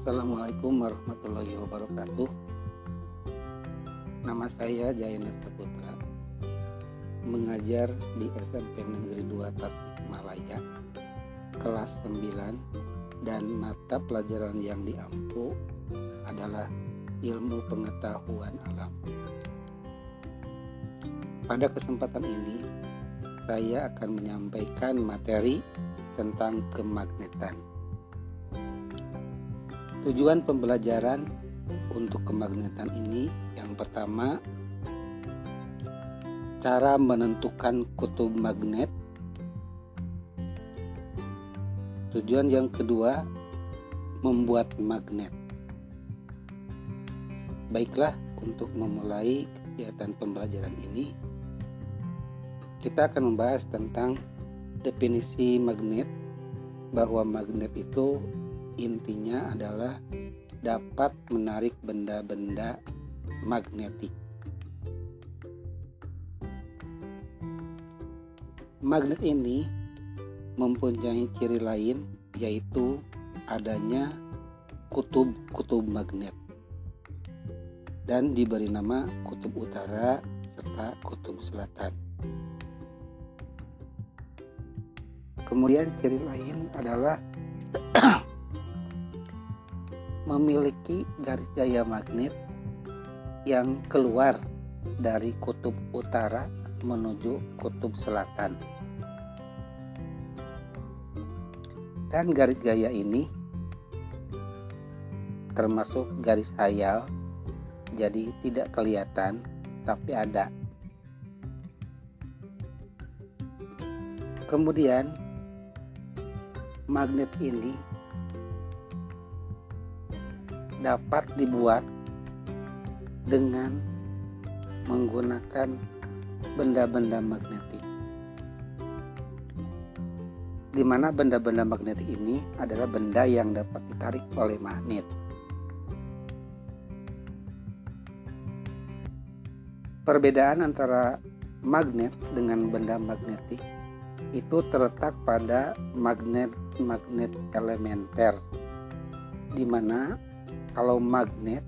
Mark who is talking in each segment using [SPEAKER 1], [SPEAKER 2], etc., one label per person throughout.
[SPEAKER 1] Assalamualaikum warahmatullahi wabarakatuh. Nama saya Jayana Saputra, mengajar di SMP Negeri 2 Tasikmalaya, kelas 9 dan mata pelajaran yang diampu adalah ilmu pengetahuan alam. Pada kesempatan ini, saya akan menyampaikan materi tentang kemagnetan. Tujuan pembelajaran untuk kemagnetan ini yang pertama cara menentukan kutub magnet. Tujuan yang kedua membuat magnet. Baiklah, untuk memulai kegiatan pembelajaran ini kita akan membahas tentang definisi magnet bahwa magnet itu intinya adalah dapat menarik benda-benda magnetik. Magnet ini mempunyai ciri lain yaitu adanya kutub-kutub magnet dan diberi nama kutub utara serta kutub selatan. Kemudian ciri lain adalah memiliki garis gaya magnet yang keluar dari kutub utara menuju kutub selatan. Dan garis gaya ini termasuk garis hayal, jadi tidak kelihatan tapi ada. Kemudian magnet ini dapat dibuat dengan menggunakan benda-benda magnetik. Di mana benda-benda magnetik ini adalah benda yang dapat ditarik oleh magnet. Perbedaan antara magnet dengan benda magnetik itu terletak pada magnet-magnet elementer di mana kalau magnet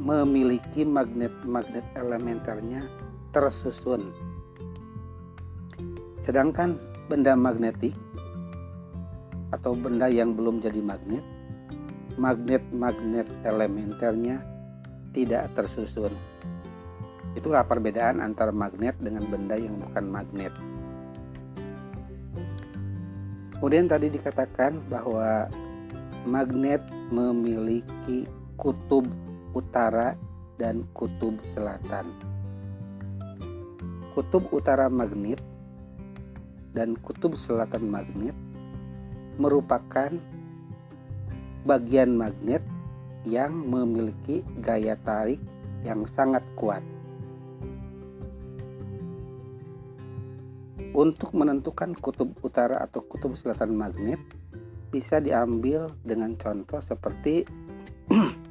[SPEAKER 1] memiliki magnet-magnet elementernya tersusun. Sedangkan benda magnetik atau benda yang belum jadi magnet, magnet-magnet elementernya tidak tersusun. Itulah perbedaan antara magnet dengan benda yang bukan magnet. Kemudian tadi dikatakan bahwa magnet memiliki kutub utara dan kutub selatan. Kutub utara magnet dan kutub selatan magnet merupakan bagian magnet yang memiliki gaya tarik yang sangat kuat. Untuk menentukan kutub utara atau kutub selatan magnet, bisa diambil dengan contoh seperti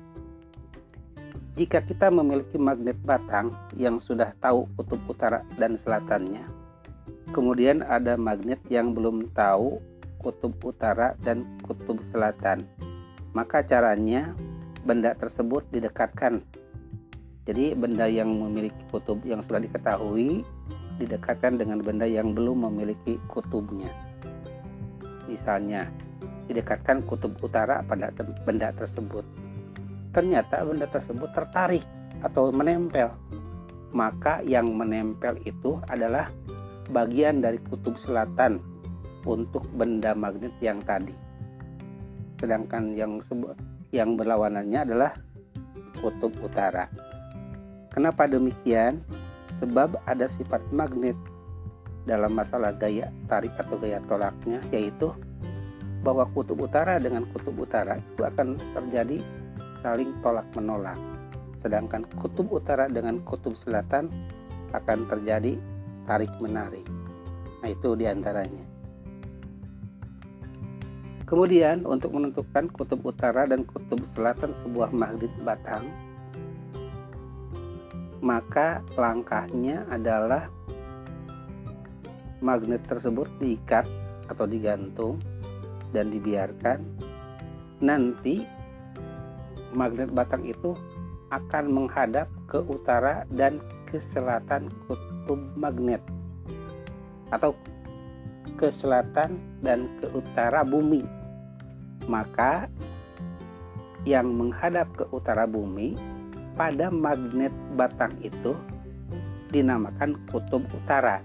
[SPEAKER 1] jika kita memiliki magnet batang yang sudah tahu kutub utara dan selatannya, kemudian ada magnet yang belum tahu kutub utara dan kutub selatan, maka caranya benda tersebut didekatkan. Jadi benda yang memiliki kutub yang sudah diketahui didekatkan dengan benda yang belum memiliki kutubnya. Misalnya, didekatkan kutub utara pada benda tersebut. Ternyata benda tersebut tertarik atau menempel. Maka yang menempel itu adalah bagian dari kutub selatan untuk benda magnet yang tadi. Sedangkan yang yang berlawanannya adalah kutub utara. Kenapa demikian? Sebab ada sifat magnet dalam masalah gaya tarik atau gaya tolaknya yaitu bahwa kutub utara dengan kutub utara itu akan terjadi saling tolak menolak. Sedangkan kutub utara dengan kutub selatan akan terjadi tarik menarik. Nah, itu di antaranya. Kemudian untuk menentukan kutub utara dan kutub selatan sebuah magnet batang, maka langkahnya adalah magnet tersebut diikat atau digantung dan dibiarkan nanti magnet batang itu akan menghadap ke utara dan ke selatan kutub magnet atau ke selatan dan ke utara bumi maka yang menghadap ke utara bumi pada magnet batang itu dinamakan kutub utara.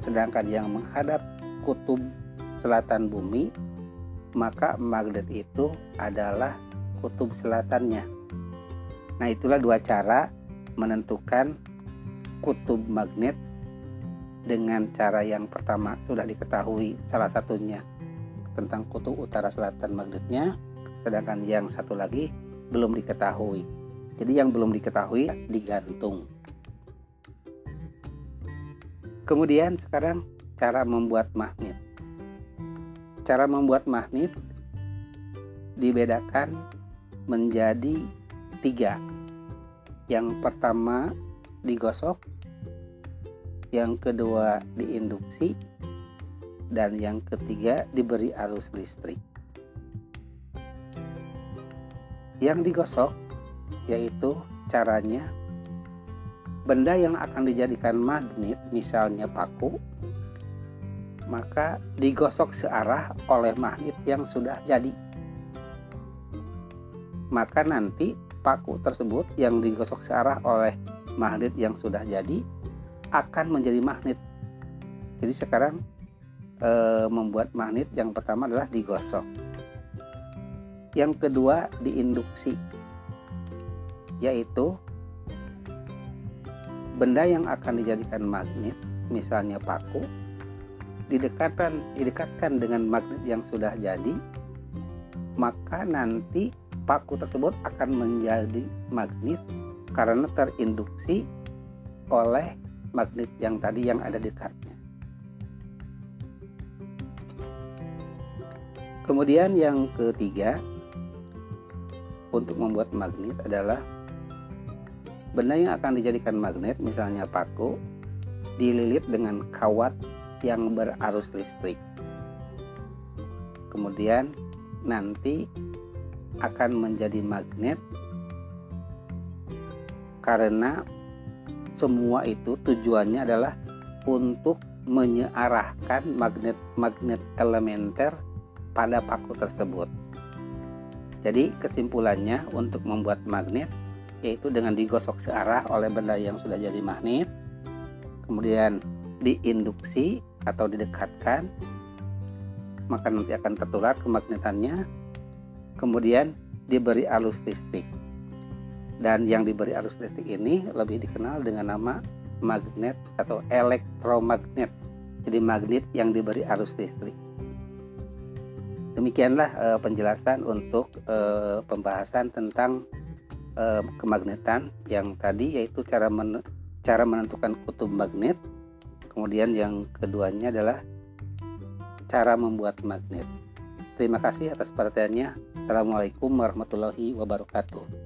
[SPEAKER 1] Sedangkan yang menghadap kutub selatan bumi, maka magnet itu adalah kutub selatannya. Nah, itulah dua cara menentukan kutub magnet dengan cara yang pertama sudah diketahui salah satunya tentang kutub utara selatan magnetnya, sedangkan yang satu lagi belum diketahui. Jadi yang belum diketahui digantung. Kemudian sekarang cara membuat magnet. Cara membuat magnet dibedakan menjadi tiga. Yang pertama digosok, yang kedua diinduksi, dan yang ketiga diberi arus listrik. Yang digosok yaitu caranya benda yang akan dijadikan magnet, misalnya paku, maka digosok searah oleh magnet yang sudah jadi. Maka nanti paku tersebut yang digosok searah oleh magnet yang sudah jadi akan menjadi magnet. Jadi sekarang e, membuat magnet yang pertama adalah digosok. Yang kedua diinduksi, yaitu benda yang akan dijadikan magnet, misalnya paku, didekatkan didekatkan dengan magnet yang sudah jadi, maka nanti paku tersebut akan menjadi magnet karena terinduksi oleh magnet yang tadi yang ada di dekatnya. Kemudian yang ketiga untuk membuat magnet adalah Benda yang akan dijadikan magnet, misalnya paku, dililit dengan kawat yang berarus listrik. Kemudian nanti akan menjadi magnet karena semua itu tujuannya adalah untuk menyearahkan magnet-magnet elementer pada paku tersebut. Jadi kesimpulannya untuk membuat magnet yaitu dengan digosok searah oleh benda yang sudah jadi magnet kemudian diinduksi atau didekatkan maka nanti akan tertular kemagnetannya kemudian diberi arus listrik. Dan yang diberi arus listrik ini lebih dikenal dengan nama magnet atau elektromagnet. Jadi magnet yang diberi arus listrik. Demikianlah uh, penjelasan untuk uh, pembahasan tentang eh, kemagnetan yang tadi yaitu cara men cara menentukan kutub magnet. Kemudian yang keduanya adalah cara membuat magnet. Terima kasih atas perhatiannya. Assalamualaikum warahmatullahi wabarakatuh.